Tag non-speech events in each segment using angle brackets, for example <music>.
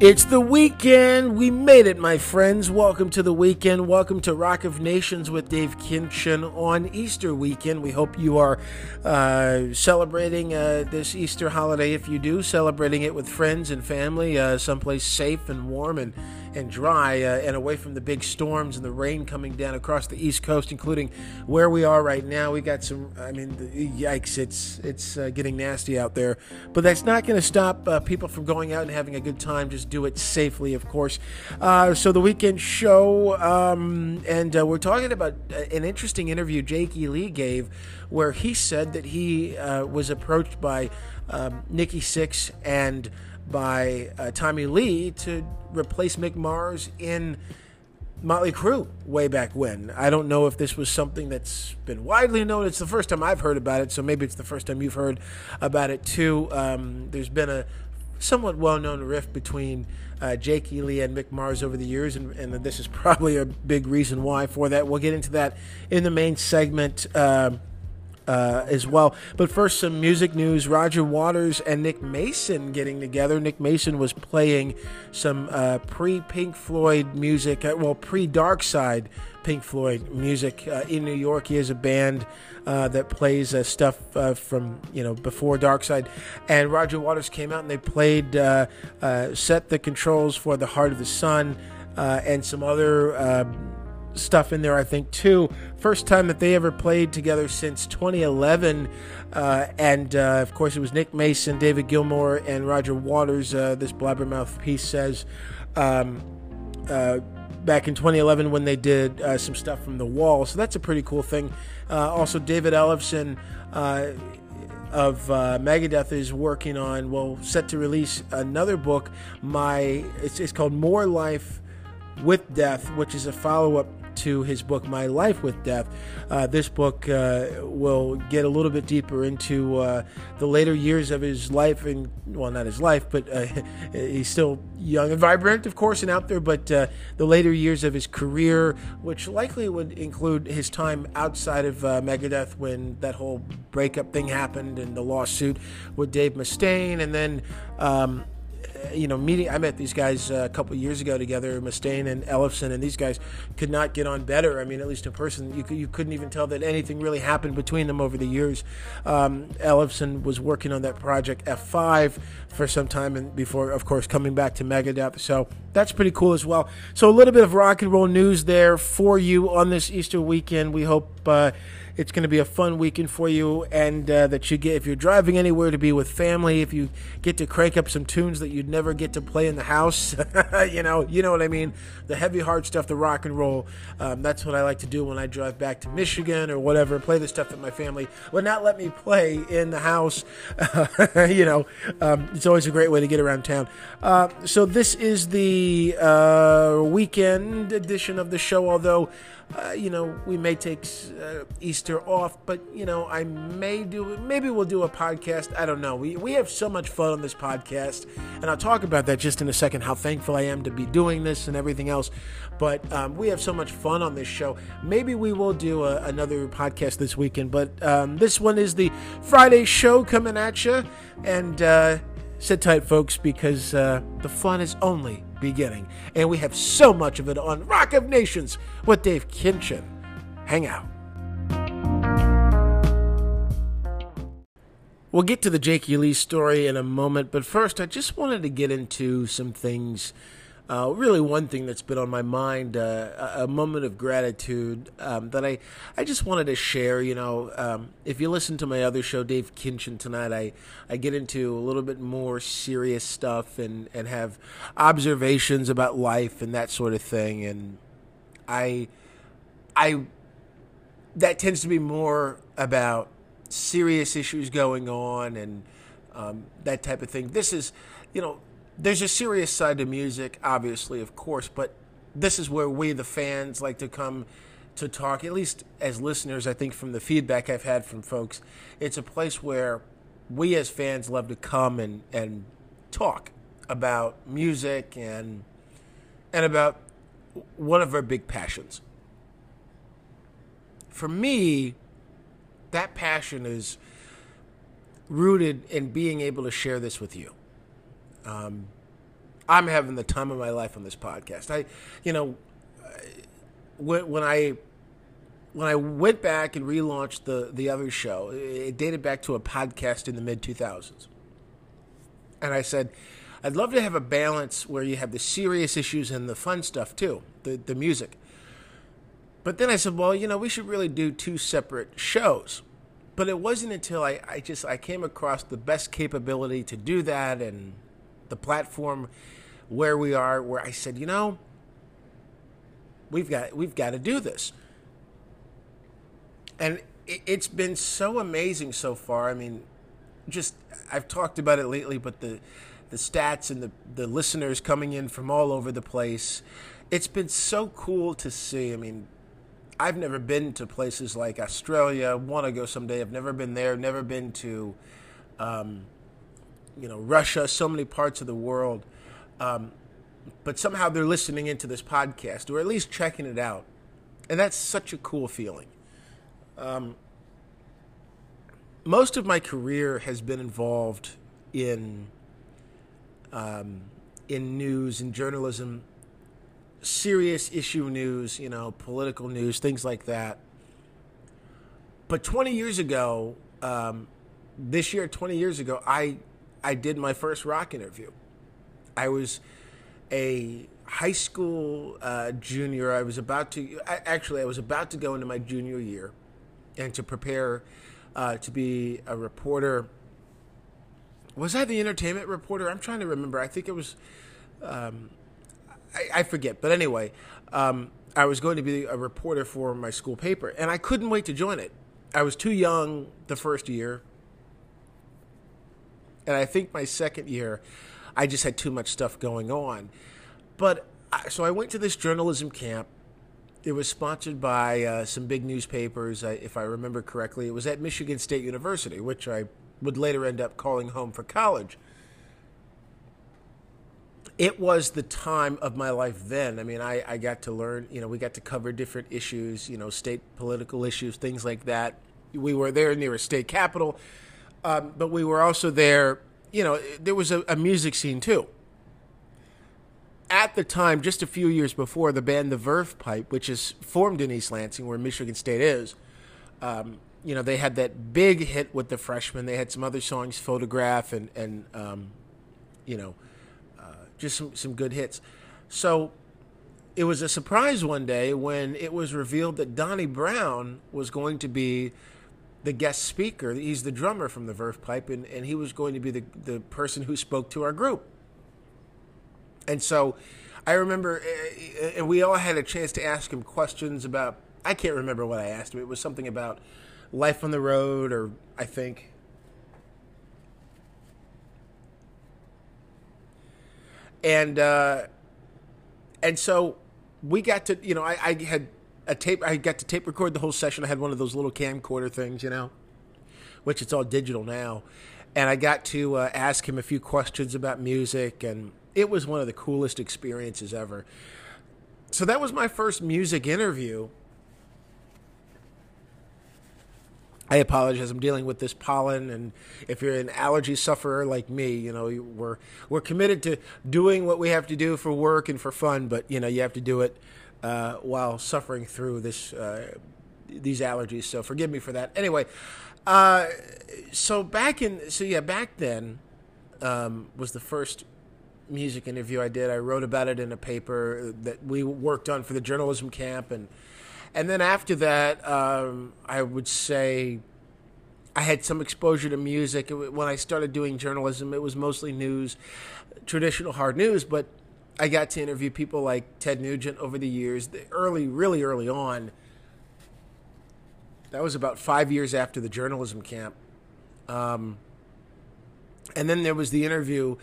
It's the weekend. We made it, my friends. Welcome to the weekend. Welcome to Rock of Nations with Dave Kinchin on Easter weekend. We hope you are uh, celebrating uh, this Easter holiday. If you do, celebrating it with friends and family, uh, someplace safe and warm and and dry uh, and away from the big storms and the rain coming down across the East Coast, including where we are right now. We got some. I mean, yikes! It's it's uh, getting nasty out there, but that's not going to stop uh, people from going out and having a good time. Just do it safely, of course. Uh, so the weekend show, um, and uh, we're talking about uh, an interesting interview Jake E. Lee gave, where he said that he was approached by um, Nikki Sixx and by uh, Tommy Lee to replace Mick Mars in Motley Crue way back when. I don't know if this was something that's been widely known. It's the first time I've heard about it, so maybe it's the first time you've heard about it too. Um, there's been a somewhat well-known rift between uh, Jake Ely and Mick Mars over the years, and, and, this is probably a big reason why for that. We'll get into that in the main segment. Uh, uh, as well. But first, some music news. Roger Waters and Nick Mason getting together. Nick Mason was playing some uh, pre Pink Floyd music, uh, well, pre Dark Side Pink Floyd music uh, in New York. He has a band uh, that plays uh, stuff from you know before Dark Side, and Roger Waters came out and they played set the controls for the Heart of the Sun and some other stuff in there, I think, too. First time that they ever played together since 2011. Uh, and uh, of course, it was Nick Mason, David Gilmour, and Roger Waters. Uh, this Blabbermouth piece says um, uh, back in 2011 when they did uh, some stuff from The Wall. So that's a pretty cool thing. Uh, also, David Ellefson of uh, Megadeth is working on, well, set to release another book. My it's, it's called More Life with Death, which is a follow up to his book My Life with Death. Uh, this book uh, will get a little bit deeper into uh, the later years of his life, and well, not his life, but uh, <laughs> he's still young and vibrant, of course, and out there. But uh, the later years of his career, which likely would include his time outside of uh, Megadeth when that whole breakup thing happened and the lawsuit with Dave Mustaine, and then. Um, you know, meeting. I met these guys uh, a couple years ago together, Mustaine and Ellefson, and these guys could not get on better. I mean, at least in person, you, you couldn't even tell that anything really happened between them over the years. Um, was working on that project F5 for some time, and before, of course, coming back to Megadeth. So that's pretty cool as well. So a little bit of rock and roll news there for you on this Easter weekend. We hope. Uh, it's going to be a fun weekend for you, and uh, that you get if you're driving anywhere to be with family, if you get to crank up some tunes that you'd never get to play in the house, <laughs> you know, you know what I mean. The heavy, hard stuff, the rock and roll. Um, that's what I like to do when I drive back to Michigan or whatever. Play the stuff that my family would not let me play in the house. <laughs> you know, um, it's always a great way to get around town. Uh, so this is the uh, weekend edition of the show, although. Uh, you know, we may take uh, Easter off, but you know, I may do maybe we'll do a podcast. I don't know. We we have so much fun on this podcast, and I'll talk about that just in a second. How thankful I am to be doing this and everything else. But um, we have so much fun on this show. Maybe we will do a, another podcast this weekend. But um, this one is the Friday show coming at you, and uh, sit tight, folks, because uh, the fun is only beginning. And we have so much of it on Rock of Nations with Dave Kinchin. Hang out. We'll get to the Jakey Lee story in a moment, but first, I just wanted to get into some things uh, really, one thing that's been on my mind, uh, a, moment of gratitude um, that I, I just wanted to share. You know, um, if you listen to my other show, Dave Kinchin, tonight, I, I get into a little bit more serious stuff and, and have observations about life and that sort of thing. And I, I, that tends to be more about serious issues going on and um, that type of thing. This is, you know, there's a serious side to music, obviously, of course, but this is where we, the fans, like to come to talk, at least as listeners, I think from the feedback I've had from folks, it's a place where we as fans love to come and, and talk about music and and about one of our big passions. For me, that passion is rooted in being able to share this with you. Um, I'm having the time of my life on this podcast. I, you know, when, I when I went back and relaunched the the other show, it dated back to a podcast in the mid 2000s, and I said, I'd love to have a balance where you have the serious issues and the fun stuff too, the the music. But then I said, well, you know, we should really do two separate shows. But it wasn't until I, I just I came across the best capability to do that and the platform where we are where I said, you know, we've got we've got to do this. And it, it's been so amazing so far. I mean, just I've talked about it lately, but the the stats and the the listeners coming in from all over the place, it's been so cool to see. I mean, I've never been to places like Australia. Want to go someday. I've never been there. Never been to, um, you know, Russia. So many parts of the world. Um, but somehow they're listening into this podcast or at least checking it out. And that's such a cool feeling. Um, most of my career has been involved in um, in news and journalism, serious issue news, you know, political news, things like that. But 20 years ago, um, this year, 20 years ago, I I did my first rock interview. I was a high school uh, junior. I was about to actually I was about to go into my junior year, and to prepare uh, to be a reporter. Was I the entertainment reporter? I'm trying to remember. I think it was. Um, I, I, forget, but anyway, um, I was going to be a reporter for my school paper, and I couldn't wait to join it. I was too young the first year, and I think my second year, I just had too much stuff going on. But so I went to this journalism camp. It was sponsored by uh, some big newspapers, if I remember correctly. It was at Michigan State University, which I would later end up calling home for college. It was the time of my life then. I mean, I, I got to learn, you know, we got to cover different issues, you know, state political issues, things like that. We were there near a state capitol, um, but we were also there you know, there was a, a music scene too. At the time, just a few years before, the band The Verve Pipe, which is formed in East Lansing, where Michigan State is, um, you know, they had that big hit with the freshmen. They had some other songs, Photograph, and and um, you know, uh, just some some good hits. So it was a surprise one day when it was revealed that Donny Brown was going to be the guest speaker. He's the drummer from the Verve Pipe, and, and he was going to be the, the person who spoke to our group. And so I remember, uh, and we all had a chance to ask him questions about, I can't remember what I asked him. It was something about life on the road, or I think. And, uh, and so we got to, you know, I, I had a tape. I got to tape record the whole session. I had one of those little camcorder things, you know, which it's all digital now. And I got to uh, ask him a few questions about music, and it was one of the coolest experiences ever. So that was my first music interview. I apologize. I'm dealing with this pollen, and if you're an allergy sufferer like me, you know we're we're committed to doing what we have to do for work and for fun, but you know you have to do it uh, while suffering through this uh, these allergies. So forgive me for that. Anyway, uh, so back in so yeah back then um, was the first music interview I did. I wrote about it in a paper that we worked on for the journalism camp, and and then after that, um, I would say I had some exposure to music. When I started doing journalism, it was mostly news, traditional hard news, but I got to interview people like Ted Nugent over the years, the early, really early on. That was about five years after the journalism camp. Um, and then there was the interview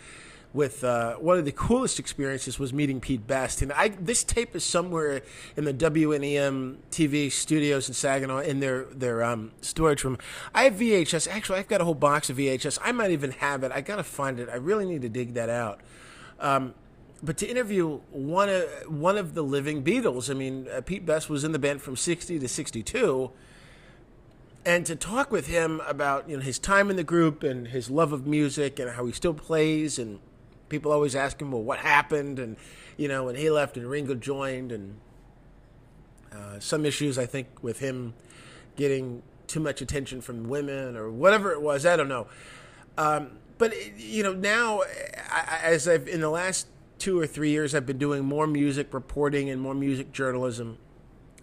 with uh, one of the coolest experiences was meeting Pete Best. And I, this tape is somewhere in the WNEM TV studios in Saginaw in their their um, storage room. I have VHS. Actually, I've got a whole box of VHS. I might even have it. I gotta find it. I really need to dig that out. Um, but to interview one of one of the living Beatles, I mean, uh, Pete Best was in the band from '60 to '62, and to talk with him about you know his time in the group and his love of music and how he still plays and people always ask him, well, what happened? And, you know, when he left and Ringo joined, and uh, some issues, I think, with him getting too much attention from women or whatever it was. I don't know. Um, but, you know, now, as I've, in the last two or three years, I've been doing more music reporting and more music journalism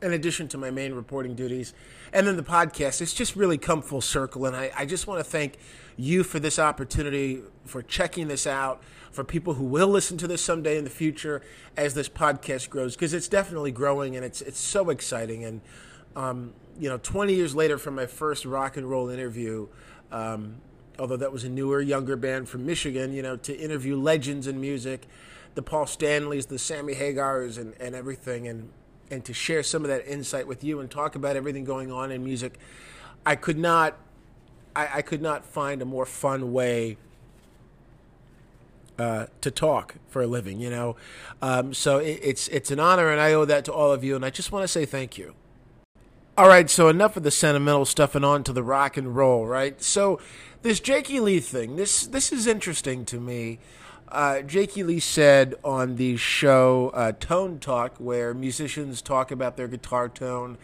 in addition to my main reporting duties. And then the podcast, it's just really come full circle. And I, I just want to thank you for this opportunity, for checking this out, for people who will listen to this someday in the future as this podcast grows, because it's definitely growing and it's, it's so exciting. And, um, you know, 20 years later from my first rock and roll interview, um, although that was a newer, younger band from Michigan, you know, to interview legends in music, the Paul Stanleys, the Sammy Hagars, and, and everything. And, and to share some of that insight with you and talk about everything going on in music. I could not, I, I could not find a more fun way uh, to talk for a living. You know, um, so it, it's it's an honor, and I owe that to all of you. And I just want to say thank you. All right, so enough of the sentimental stuff and on to the rock and roll, right? So this Jakey Lee thing, this this is interesting to me. Uh, Jakey Lee said on the show uh, Tone Talk, where musicians talk about their guitar tone,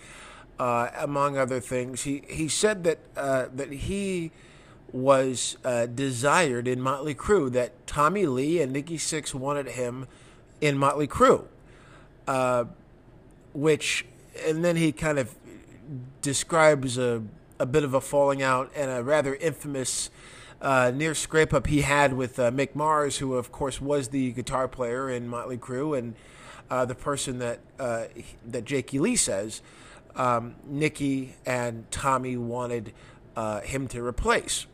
uh, among other things, he, he said that uh, that he was uh, desired in Motley Crue, that Tommy Lee and Nikki Sixx wanted him in Motley Crue, uh, which, and then he kind of describes a, a bit of a falling out and a rather infamous uh, near scrape up he had with uh, Mick Mars, who of course was the guitar player in Motley Crue and uh, the person that uh, that Jakey Lee says um, Nikki and Tommy wanted uh, him to replace.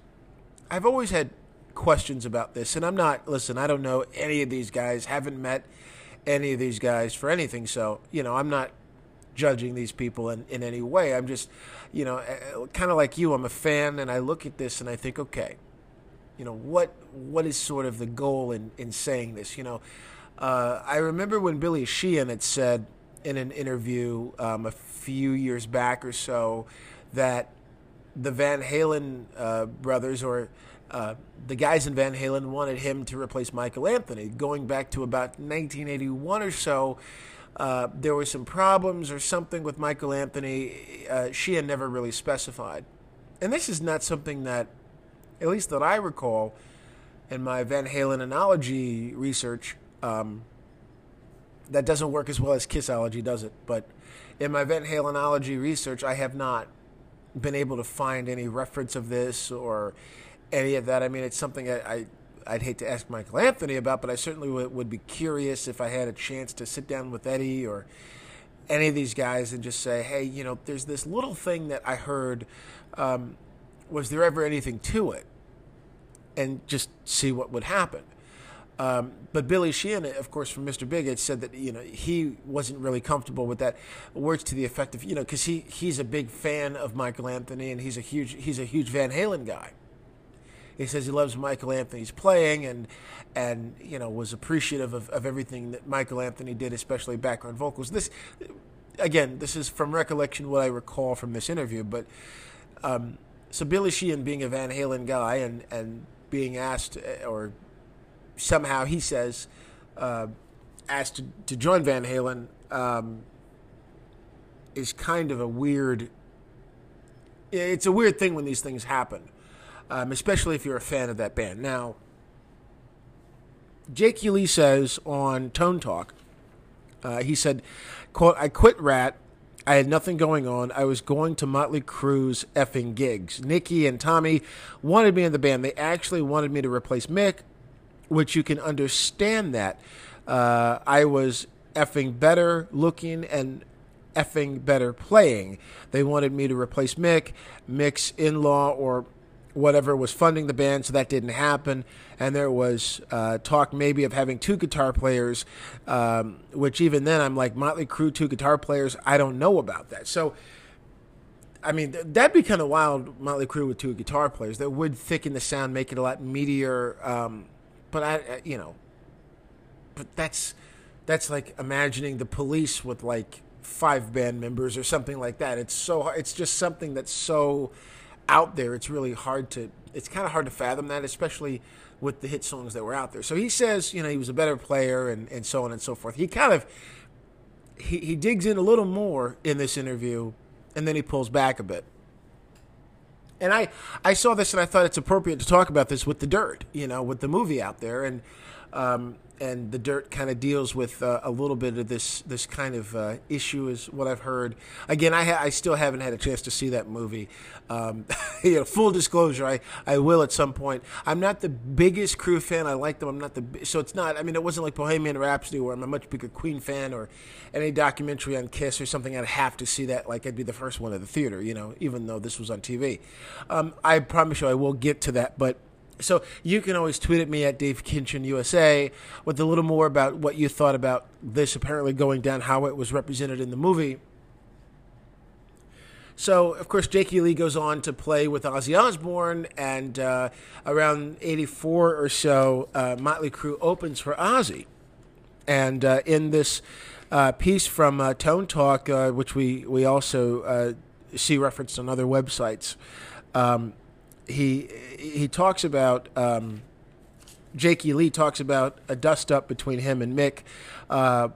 I've always had questions about this, and I'm not. Listen, I don't know any of these guys. Haven't met any of these guys for anything, so you know I'm not judging these people in, in any way. I'm just, you know, uh, kind of like you. I'm a fan, and I look at this and I think, okay, you know what what is sort of the goal in in saying this you know uh, I remember when Billy Sheehan had said in an interview um, a few years back or so that the Van Halen uh, brothers or uh, the guys in Van Halen wanted him to replace Michael Anthony. Going back to about 1981 or so, uh, there were some problems or something with Michael Anthony. Uh, Sheehan never really specified. And this is not something that at least that I recall in my Van Halenology research, um, that doesn't work as well as Kissology does it. But in my Van Halenology research, I have not been able to find any reference of this or any of that. I mean, it's something I, I would hate to ask Michael Anthony about, but I certainly would, would be curious if I had a chance to sit down with Eddie or any of these guys and just say, hey, you know, there's this little thing that I heard. Um, was there ever anything to it? And just see what would happen. Um, but Billy Sheehan, of course, from Mr. Big, had said that you know he wasn't really comfortable with that. Words to the effect of you know because he he's a big fan of Michael Anthony and he's a huge he's a huge Van Halen guy. He says he loves Michael Anthony's playing and and you know was appreciative of, of everything that Michael Anthony did, especially background vocals. This again, this is from recollection what I recall from this interview, but. Um, so Billy Sheehan being a Van Halen guy and, and being asked, uh, or somehow he says, uh, asked to, to, join Van Halen um, is kind of a weird. It's a weird thing when these things happen, um, especially if you're a fan of that band. Now, Jakey Lee says on Tone Talk, uh, he said, "quote I quit Ratt I had nothing going on. I was going to Motley Crue's effing gigs. Nikki and Tommy wanted me in the band. They actually wanted me to replace Mick, which you can understand that. Uh, I was effing better looking and effing better playing. They wanted me to replace Mick. Mick's in law or whatever was funding the band, so that didn't happen. And there was uh, talk maybe of having two guitar players, um, which even then I'm like Motley Crue, two guitar players. I don't know about that. So, I mean, that'd be kind of wild. Motley Crue with two guitar players that would thicken the sound, make it a lot meatier. Um, but I, you know, but that's that's like imagining the police with like five band members or something like that. It's so it's just something that's so out there, it's really hard to it's kind of hard to fathom that, especially with the hit songs that were out there. So he says, you know, he was a better player and, and so on and so forth. He kind of he, he digs in a little more in this interview and then he pulls back a bit. And I, I saw this and I thought it's appropriate to talk about this with the dirt, you know, with the movie out there. And um, and the dirt kind of deals with uh, a little bit of this this kind of uh, issue is what I've heard. Again, I ha- I still haven't had a chance to see that movie. Um, <laughs> you know, full disclosure, I, I will at some point. I'm not the biggest Crue fan. I like them. I'm not the so it's not. I mean, it wasn't like Bohemian Rhapsody where I'm a much bigger Queen fan or any documentary on Kiss or something. I'd have to see that. Like I'd be the first one at the theater. You know, even though this was on TV. Um, I promise you, I will get to that, but so you can always tweet at me at Dave Kinchin USA with a little more about what you thought about this apparently going down, how it was represented in the movie. So, of course, Jakey Lee goes on to play with Ozzy Osbourne, and uh, around 84 or so, uh, Motley Crue opens for Ozzy. And uh, in this uh, piece from uh, Tone Talk, uh, which we, we also see referenced on other websites, um, he he talks about um, Jakey Lee talks about a dust up between him and Mick. Uh,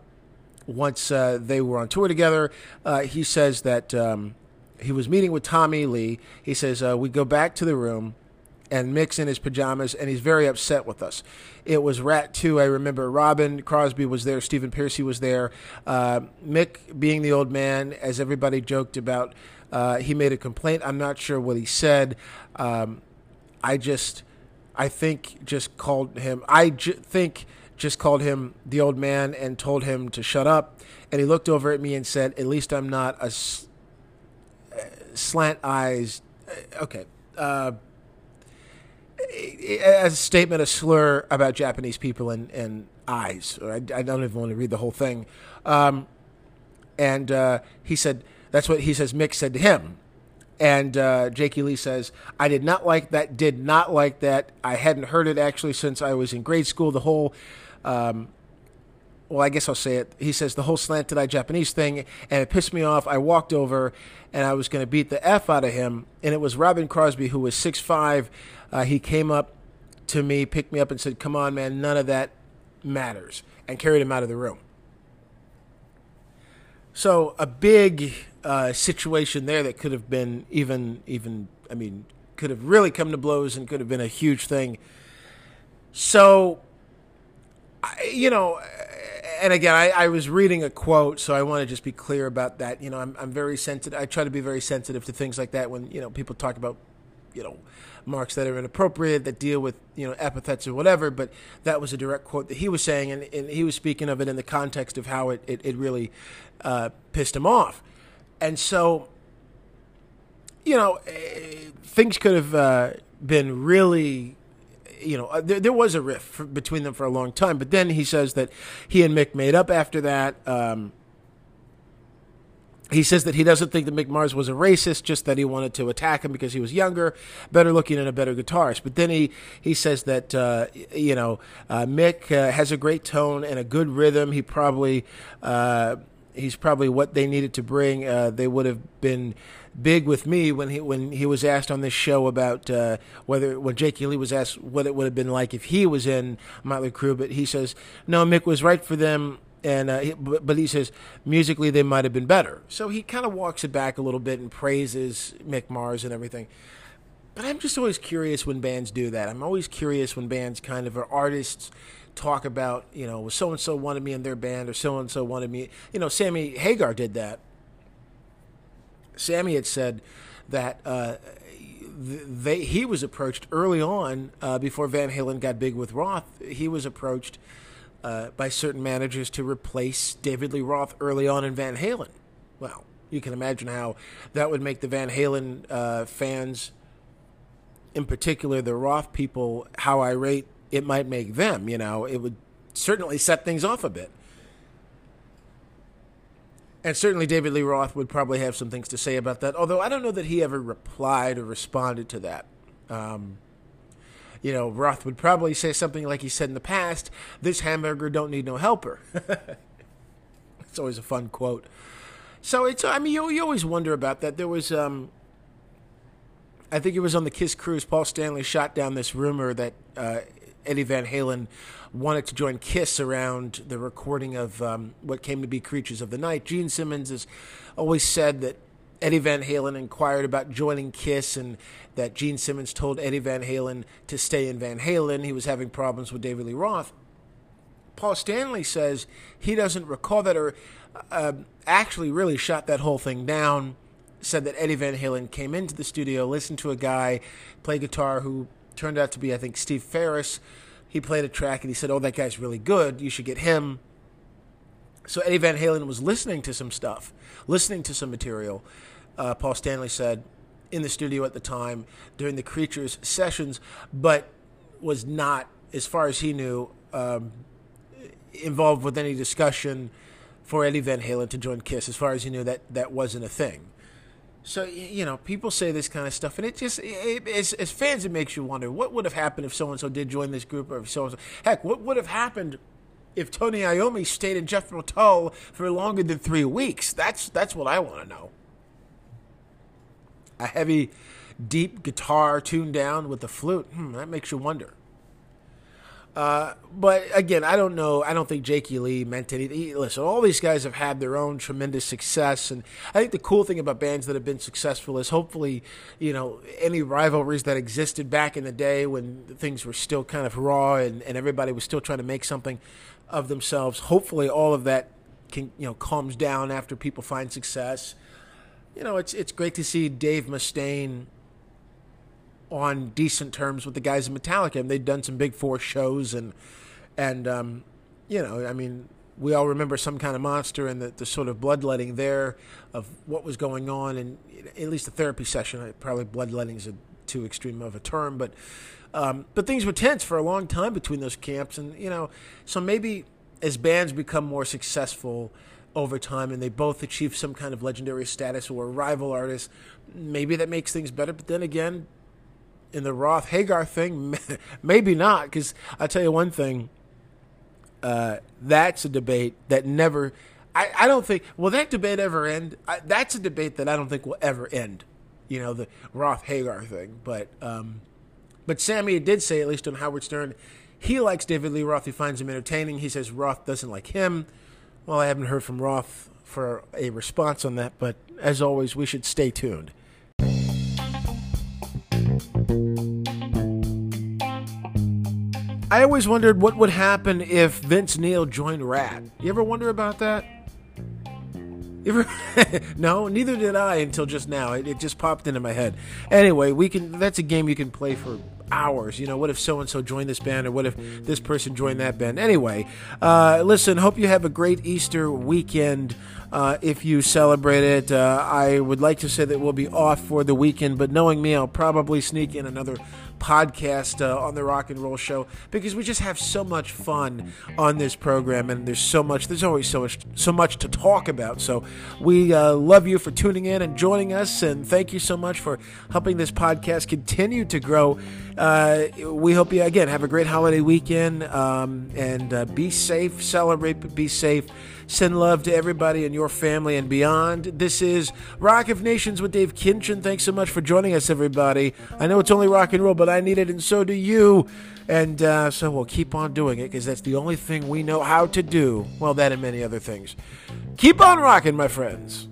once uh, they were on tour together, uh, he says that um, he was meeting with Tommy Lee. He says uh, we go back to the room, and Mick's in his pajamas, and he's very upset with us. It was Ratt 2. I remember Robin Crosby was there, Stephen Pearcy was there. Uh, Mick, being the old man, as everybody joked about, uh, he made a complaint. I'm not sure what he said. Um, I just, I think, just called him. I think just called him the old man and told him to shut up. And he looked over at me and said, "At least I'm not a s- slant eyes." Uh, okay. Uh, as a statement, a slur about Japanese people and, and eyes. I, I, don't even want to read the whole thing. Um, and uh, he said, that's what he says Mick said to him. And uh, Jakey Lee says, I did not like that, did not like that. I hadn't heard it actually since I was in grade school. The whole, um, well, I guess I'll say it. He says the whole slanted eye Japanese thing, and it pissed me off. I walked over and I was going to beat the F out of him. And it was Robin Crosby, who was 6'5. Uh, he came up to me, picked me up, and said, Come on, man, none of that matters, and carried him out of the room. So a big uh, situation there that could have been even even I mean could have really come to blows and could have been a huge thing. So, you know, and again, I, I, was reading a quote, so I want to just be clear about that. You know, I'm, I'm very sensitive. I try to be very sensitive to things like that when you know people talk about, you know, marks that are inappropriate that deal with you know epithets or whatever. But that was a direct quote that he was saying, and, and he was speaking of it in the context of how it it, it really uh, pissed him off. And so, you know, eh, things could have uh, been really you know, uh, there, there was a rift between them for a long time. But then he says that he and Mick made up after that. Um, he says that he doesn't think that Mick Mars was a racist, just that he wanted to attack him because he was younger, better looking, and a better guitarist. But then he, he says that, uh, you know, uh, Mick uh, has a great tone and a good rhythm. He probably, uh, he's probably what they needed to bring. Uh, they would have been big with me when he when he was asked on this show about uh, whether when Jakey Lee was asked what it would have been like if he was in Motley Crue, but he says no, Mick was right for them and uh, he, but, he says musically they might have been better. So he kind of walks it back a little bit and praises Mick Mars and everything. But I'm just always curious when bands do that. I'm always curious when bands kind of are artists talk about, you know, so and so wanted me in their band or so and so wanted me. You know, Sammy Hagar did that. Sammy had said that uh, they he was approached early on uh, before Van Halen got big with Roth. He was approached uh, by certain managers to replace David Lee Roth early on in Van Halen. Well, you can imagine how that would make the Van Halen uh, fans, in particular the Roth people, how irate it might make them. You know, it would certainly set things off a bit. And certainly David Lee Roth would probably have some things to say about that, although I don't know that he ever replied or responded to that. Um, you know, Roth would probably say something like he said in the past, this hamburger don't need no helper. <laughs> it's always a fun quote. So it's, I mean, you, you always wonder about that. There was, um, I think it was on the Kiss cruise. Paul Stanley shot down this rumor that uh, Eddie Van Halen wanted to join Kiss around the recording of um, what came to be Creatures of the Night. Gene Simmons has always said that Eddie Van Halen inquired about joining Kiss and that Gene Simmons told Eddie Van Halen to stay in Van Halen. He was having problems with David Lee Roth. Paul Stanley says he doesn't recall that or uh, actually really shot that whole thing down. Said that Eddie Van Halen came into the studio, listened to a guy play guitar who turned out to be, I think, Steve Farris. He played a track and he said, Oh, that guy's really good. You should get him. So Eddie Van Halen was listening to some stuff, listening to some material. Uh, Paul Stanley said in the studio at the time during the Creatures sessions, but was not, as far as he knew, um, involved with any discussion for Eddie Van Halen to join Kiss. As far as he knew, that that wasn't a thing. So you know, people say this kind of stuff, and it just it, as, as fans, it makes you wonder what would have happened if so and so did join this group, or if so and so. Heck, what would have happened if Tony Iommi stayed in Jethro Tull for longer than three weeks? That's that's what I want to know. A heavy, deep guitar tuned down with the flute. Hmm, that makes you wonder. Uh, but again, I don't know. I don't think Jakey Lee meant anything. Listen, all these guys have had their own tremendous success, and I think the cool thing about bands that have been successful is hopefully, you know, any rivalries that existed back in the day when things were still kind of raw and, and everybody was still trying to make something of themselves. Hopefully, all of that can you know calms down after people find success. You know, it's it's great to see Dave Mustaine on decent terms with the guys in Metallica, and they'd done some big four shows, and and um, you know, I mean, we all remember some kind of monster and the, the sort of bloodletting there of what was going on, and at least a therapy session. Probably bloodletting is a too extreme of a term, but um, but things were tense for a long time between those camps, and you know, so maybe as bands become more successful over time and they both achieve some kind of legendary status or rival artists, maybe that makes things better. But then again, in the Roth Hagar thing? <laughs> Maybe not, because I'll tell you one thing. Uh, that's a debate that never. I, I don't think. Will that debate ever end? I, that's a debate that I don't think will ever end. You know the Roth Hagar thing, but um, but Sammy did say at least on Howard Stern, he likes David Lee Roth. He finds him entertaining. He says Roth doesn't like him. Well, I haven't heard from Roth for a response on that, but as always, we should stay tuned. I always wondered what would happen if Vince Neil joined Ratt. You ever wonder about that? You ever? <laughs> no, neither did I until just now. It, it, just popped into my head. Anyway, we can. That's a game you can play for hours. You know, what if so and so joined this band, or what if this person joined that band? Anyway, uh, listen. Hope you have a great Easter weekend. Uh, if you celebrate it, uh, I would like to say that we'll be off for the weekend, but knowing me, I'll probably sneak in another podcast uh, on the Rock and Roll Show because we just have so much fun on this program, and there's so much. There's always so much, so much to talk about. So we uh, love you for tuning in and joining us, and thank you so much for helping this podcast continue to grow. Uh, we hope you again have a great holiday weekend, um, and uh, be safe, celebrate, but be safe. Send love to everybody in your family and beyond. This is Rock of Nations with Dave Kinchin. Thanks so much for joining us, everybody. I know it's only rock and roll, but I need it, and so do you. And uh, so we'll keep on doing it because that's the only thing we know how to do. Well, that and many other things. Keep on rocking, my friends.